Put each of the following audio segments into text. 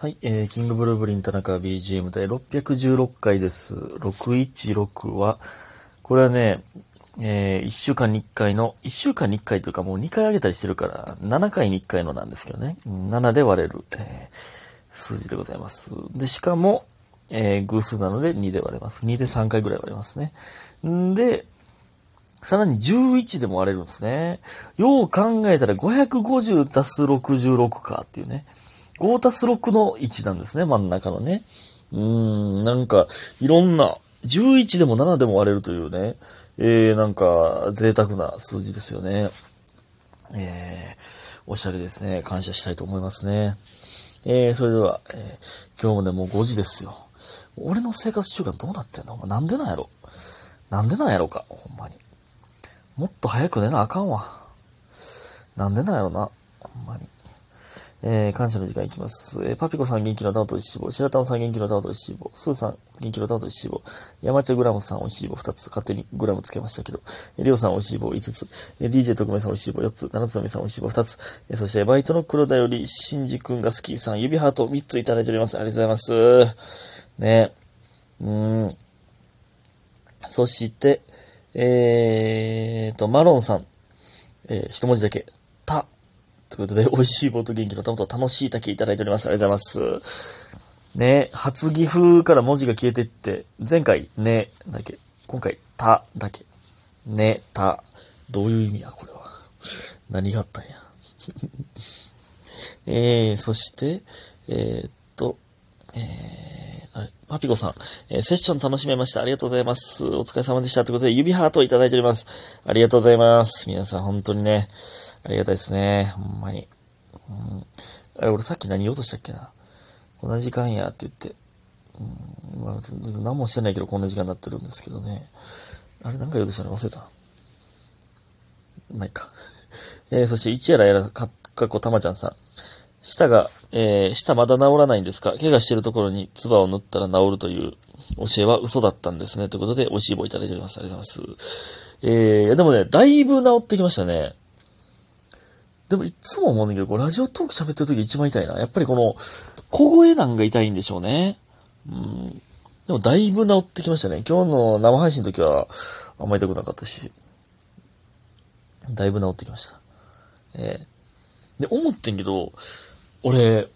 はい、えー、キングブルーブリン田中 BGM 第616回です。616は、これはね、えー、1週間に1回の、1週間に1回というかもう2回上げたりしてるから、7回に1回のなんですけどね。7で割れる、えー数字でございます。で、しかも、えー、偶数なので2で割れます。2で3回ぐらい割れますね。んで、さらに11でも割れるんですね。よう考えたら550足す66かっていうね。5足す6の1なんですね、真ん中のね。うーん、なんか、いろんな、11でも7でも割れるというね、えー、なんか、贅沢な数字ですよね。えー、おしゃれですね。感謝したいと思いますね。えー、それでは、えー今日もね、もう5時ですよ。俺の生活習慣どうなってんの？お前なんでなんやろ？なんでなんやろか？ほんまに。もっと早く寝なあかんわ。なんでなんやろな？ほんまに。えー、感謝の時間いきます。えー、パピコさん元気の玉と一脂肪。白玉さん元気の玉と一脂肪。スーさん元気の玉と一脂肪。山茶グラムさんおいしい棒2つ。勝手にグラムつけましたけど。えー、りょうさんおいしい棒5つ。えー、DJ 特命さんおいしい棒4つ。七つのみさんおいしい棒2つ。えー、そして、バイトの黒田より、しんじくんが好きさん、指ハート3ついただいております。ありがとうございます。ね。うーん。そして、えーと、マロンさん。えー一文字だけ。ということで、美味しい棒と元気の玉と楽しい竹いただいております。ありがとうございます。ね、初岐阜から文字が消えてって、前回、ね、だけ。今回、た、だけ。ね、た。どういう意味や、これは。何があったんや。えー、そして、えー、えー、あれ、パピコさん、えーセッション楽しめました。ありがとうございます。お疲れ様でした。ということで、指ハートをいただいております。ありがとうございます。皆さん、本当にね、ありがたいですね。ほんまに。うん、あれ、俺さっき何言おうとしたっけな。こんな時間やって言って。うん、まあ、何もしてないけど、こんな時間になってるんですけどね。あれ、なんか言おうとしたの？忘れた。まあ、いいか。えー、そして、一やらやら、か、かっこたまちゃんさん。舌が、えー、舌まだ治らないんですか？怪我してるところに唾を塗ったら治るという教えは嘘だったんですね。ということで、美味しい棒いただいております。ありがとうございます。えー、でもね、だいぶ治ってきましたね。でも、いつも思うんだけど、こうラジオトーク喋ってる時一番痛いな。やっぱりこの、小声なんが痛いんでしょうね。うん。でも、だいぶ治ってきましたね。今日の生配信の時は、あんまり痛くなかったし。だいぶ治ってきました。えー、で、思ってんけど、俺、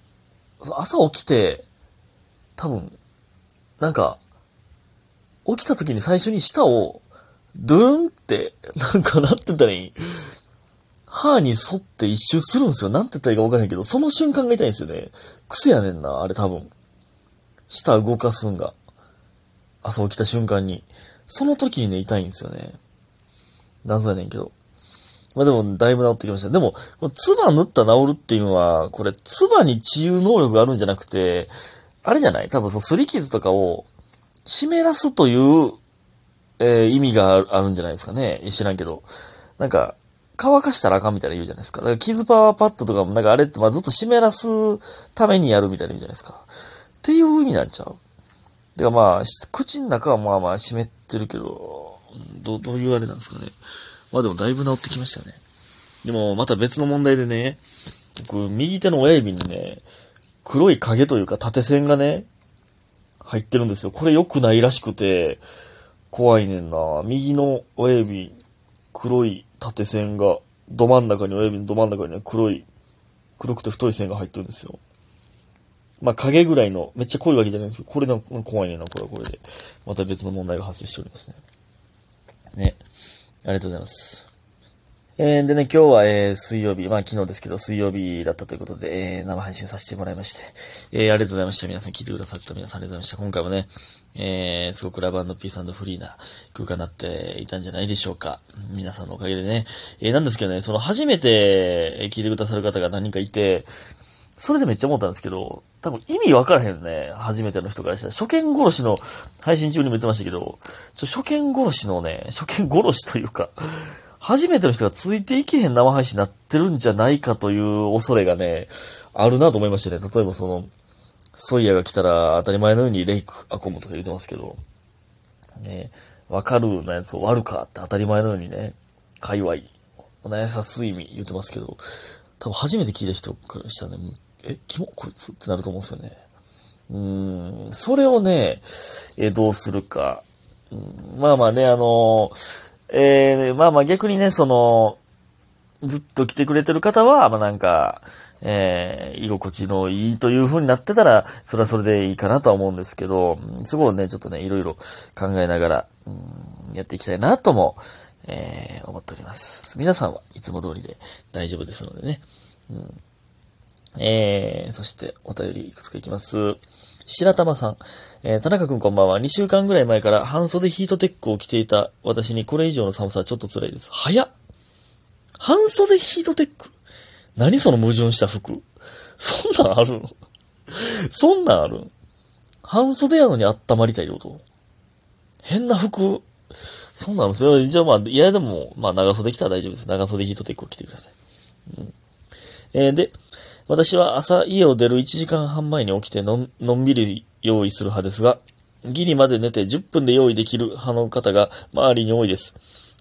朝起きて、多分、なんか、起きた時に最初に舌を、ドゥーンって、なんかなってたらいい。歯に沿って一周するんですよ。なんて言ったらいいか分からへんけど、その瞬間が痛いんですよね。癖やねんな、あれ多分。舌動かすんが。朝起きた瞬間に。その時にね、痛いんですよね。謎やねんけど。まあでも、だいぶ治ってきました。でも、この唾塗った治るっていうのは、これ、唾に治癒能力があるんじゃなくて、あれじゃない？多分、その、擦り傷とかを、湿らすという、えー意味があるんじゃないですかね。知らんけど。なんか、乾かしたらあかんみたいな言うじゃないですか。だから、傷パワーパッドとかも、なんかあれって、まあずっと湿らすためにやるみたいな意味じゃないですか。っていう意味なんちゃう？てかまあ、口の中はまあまあ湿ってるけど、ど、どういうあれなんですかね。まあでもだいぶ治ってきましたね。でも、また別の問題でね、僕、右手の親指にね、黒い影というか縦線がね、入ってるんですよ。これ良くないらしくて、怖いねんな。右の親指、黒い縦線が、ど真ん中に、親指のど真ん中にね、黒い、黒くて太い線が入ってるんですよ。まあ、影ぐらいの、めっちゃ濃いわけじゃないんですけど、これの怖いねんな、これはこれで。また別の問題が発生しておりますね。ね。ありがとうございます。えー、でね、今日は、えー、水曜日、まあ昨日ですけど、水曜日だったということで、えー、生配信させてもらいまして、えー、ありがとうございました。皆さん聞いてくださった皆さんありがとうございました。今回もね、えー、すごくラブピースフリーな空間になっていたんじゃないでしょうか。皆さんのおかげでね。えー、なんですけどね、その初めてえ聞いてくださる方が何人かいて、それでめっちゃ思ったんですけど、多分意味わからへんね。初めての人からしたら。初見殺しの配信中にも言ってましたけど、ちょ初見殺しのね、初見殺しというか、初めての人がついていけへん生配信になってるんじゃないかという恐れがね、あるなと思いましたね。例えばその、ソイヤが来たら当たり前のようにレイク、アコムとか言ってますけど、ね、わかるのやつを割るかって当たり前のようにね、界隈、おなやさす意味言ってますけど、多分初めて聞いた人からしたらね、え、キモこいつ？ってなると思うんですよね。うん、それをね、えどうするか。うん、まあまあね、あのえー、まあまあ逆にね、その、ずっと来てくれてる方は、まあなんか、えー、居心地のいいという風になってたら、それはそれでいいかなとは思うんですけど、すごいね、ちょっとね、いろいろ考えながら、うん、やっていきたいなとも、えー、思っております。皆さんはいつも通りで大丈夫ですのでね。うん、えー、そしてお便りいくつかいきます。白玉さん。えー、田中くんこんばんは。2週間ぐらい前から半袖ヒートテックを着ていた私にこれ以上の寒さはちょっと辛いです。早っ半袖ヒートテック？何その矛盾した服？そんなんあるそんなんある半袖やのに温まりたいってこと？変な服？そうなんですよ。じゃあまあ、いやでも、まあ長袖着たら大丈夫です。長袖ヒートテックを着てください。うん、えー、で、私は朝家を出る1時間半前に起きてののんびり用意する派ですが、ギリまで寝て10分で用意できる派の方が周りに多いです。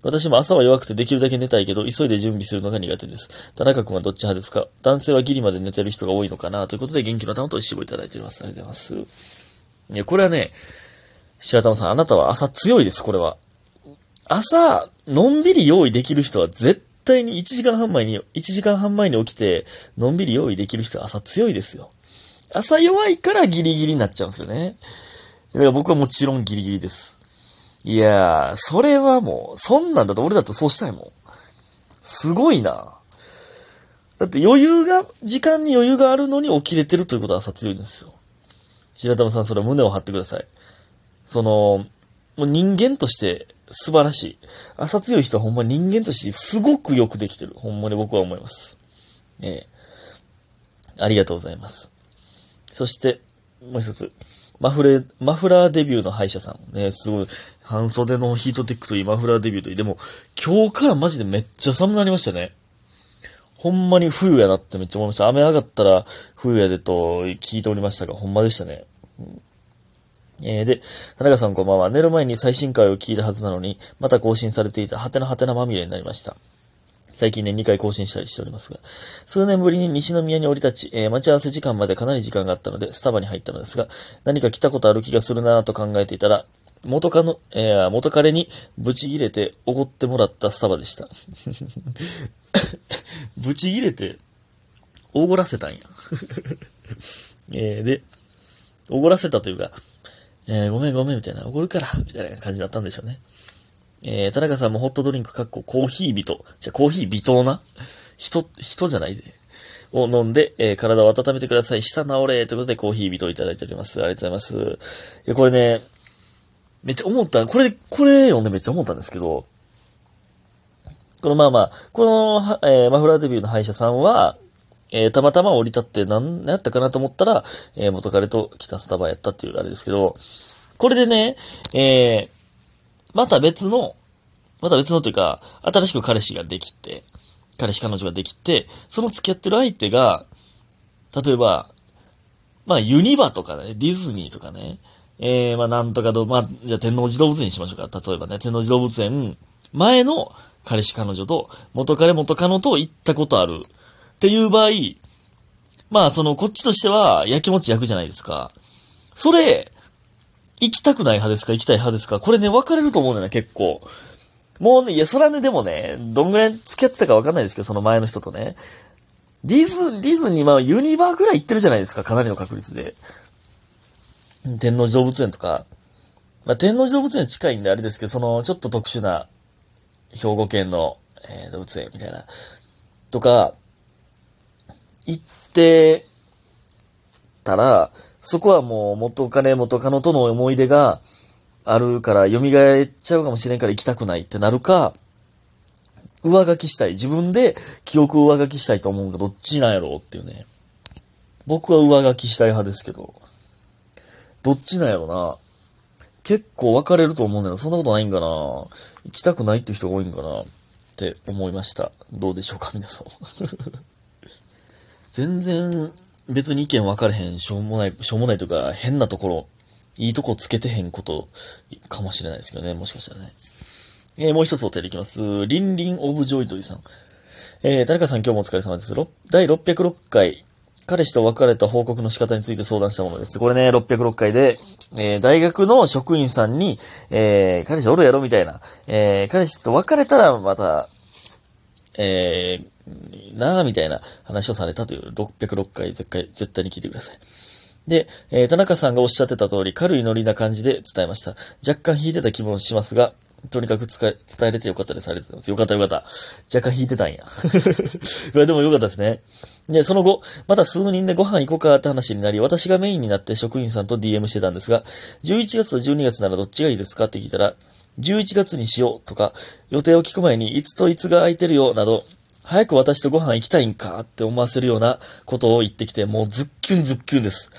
私も朝は弱くてできるだけ寝たいけど、急いで準備するのが苦手です。田中君はどっち派ですか？男性はギリまで寝てる人が多いのかな？ということで、元気の玉と一緒いただいております。ありがとうございます。いや、これはね、白玉さん、あなたは朝強いです、これは。朝、のんびり用意できる人は絶対に1時間半前に、1時間半前に起きて、のんびり用意できる人は朝強いですよ。朝弱いからギリギリになっちゃうんですよね。だから僕はもちろんギリギリです。いやー、それはもう、そんなんだと俺だとそうしたいもん。すごいな。だって余裕が、時間に余裕があるのに起きれてるということは朝強いんですよ。白玉さん、それは胸を張ってください。その、もう人間として素晴らしい。朝強い人はほんま人間としてすごくよくできてる。ほんまに僕は思います。ええありがとうございます。そして、もう一つ。マフレ、マフラーデビューの歯医者さん。ね、すごい、半袖のヒートテックといい、マフラーデビューといい。でも、今日からマジでめっちゃ寒くなりましたね。ほんまに冬やなってめっちゃ思いました。雨上がったら冬やでと聞いておりましたが、ほんまでしたね。うんえー、で、田中さんこんばんは。寝る前に最新回を聞いたはずなのに、また更新されていたハテナハテナまみれになりました。最近ね、2回更新したりしておりますが、数年ぶりに西宮に降り立ち、えー、待ち合わせ時間までかなり時間があったので、スタバに入ったのですが、何か来たことある気がするなぁと考えていたら、元カノ、えー、元彼にブチ切れておごってもらったスタバでした。ブチ切れて、おごらせたんや。えー、で、おごらせたというか、えー、ごめんごめんみたいな、おごるから、みたいな感じだったんでしょうね。えー、田中さんもホットドリンクかっこコーヒー人。じゃ、コーヒー微糖な？人、人じゃない？で。を飲んで、えー、体を温めてください。舌治れということでコーヒー人をいただいております。ありがとうございます。いや、これね、めっちゃ思った、これ、これ読んでめっちゃ思ったんですけど、このまあまあ、この、えー、マフラーデビューの歯医者さんは、えー、たまたま降り立って何やったかなと思ったら、えー、元彼と来たスタバやったっていうあれですけど、これでね、えー、また別の、また別のというか、新しく彼氏ができて、彼氏彼女ができて、その付き合ってる相手が、例えば、まあユニバとかね、ディズニーとかね、えー、まあなんとかど、まあ、じゃあ天王寺動物園にしましょうか。例えばね、天王寺動物園、前の彼氏彼女と、元彼元カノと行ったことある。っていう場合、まあその、こっちとしては、やきもち焼くじゃないですか。それ、行きたくない派ですか？行きたい派ですか？これね、分かれると思うんだよね、結構。もうね、いや、それはね、でもね、どんぐらい付き合ってたか分かんないですけど、その前の人とね。ディズ、ディズニー、まあ、ユニバーぐらい行ってるじゃないですか、かなりの確率で。天王寺動物園とか。まあ、天王寺動物園近いんであれですけど、その、ちょっと特殊な、兵庫県の、えー、動物園みたいな。とか、行ってたら、そこはもう元彼元カノとの思い出があるから蘇っちゃうかもしれんから行きたくないってなるか、上書きしたい。自分で記憶を上書きしたいと思うかどっちなんやろうっていうね。僕は上書きしたい派ですけど、どっちなんやろな。結構分かれると思うんだよ。そんなことないんかな。行きたくないって人が多いんかなって思いました。どうでしょうか、皆さん。全然別に意見分かれへん、しょうもない、しょうもないとか、変なところ、いいとこつけてへんことかもしれないですけどね、もしかしたらね。えー、もう一つお手でいきます。リンリンオブジョイトイさん。えー、誰かさん今日もお疲れ様です。第606回、彼氏と別れた報告の仕方について相談したものです。これね、606回で、えー、大学の職員さんに、えー、彼氏おるやろみたいな。えー、彼氏と別れたらまた、えー、なあみたいな話をされたという606回絶対、絶対に聞いてください。で、えー、田中さんがおっしゃってた通り、軽いノリな感じで伝えました。若干引いてた気もしますが、とにかく伝え、伝えれてよかったです。ありがとうございます。よかったよかった。若干引いてたんや。いや、でもよかったですね。で、その後、また数人でご飯行こうかって話になり、私がメインになって職員さんと DM してたんですが、11月と12月ならどっちがいいですかって聞いたら、11月にしようとか、予定を聞く前にいつといつが空いてるよなど、早く私とご飯行きたいんかって思わせるようなことを言ってきて、もうズッキュンズッキュンです。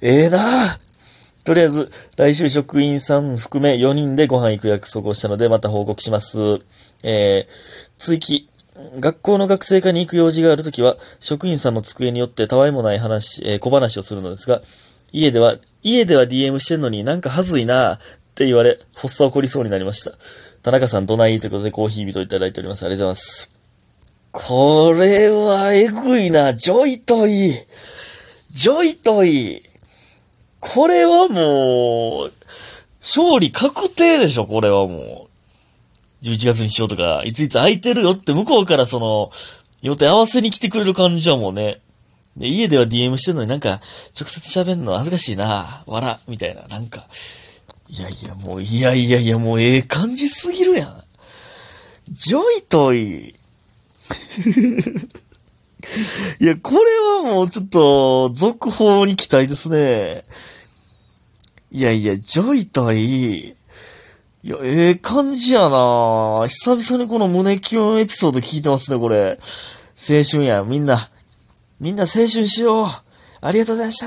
ええー、なぁとりあえず、来週職員さん含め4人でご飯行く約束をしたので、また報告します。えー、追記。学校の学生課に行く用事があるときは、職員さんの机によってたわいもない話、えー、小話をするのですが、家では、家では DM してんのになんかはずいなって言われ、発作起こりそうになりました。田中さんどない？ということでコーヒー人いただいております。ありがとうございます。これはえぐいな。ジョイトイ。ジョイトイ。これはもう、勝利確定でしょ、これはもう。11月にしようとか、いついつ空いてるよって向こうからその、予定合わせに来てくれる感じはもうね。で、家では DM してるのになんか、直接喋るの恥ずかしいな、わら、みたいな、なんか。いやいや、もう、いやいやいや、もうええ感じすぎるやん。ジョイトイ。いや、これはもうちょっと、続報に期待ですね。いやいや、ジョイタイ、いや、ええー、感じやな久々にこの胸キュンエピソード聞いてますね、これ。青春や、みんな。みんな青春しよう。ありがとうございました。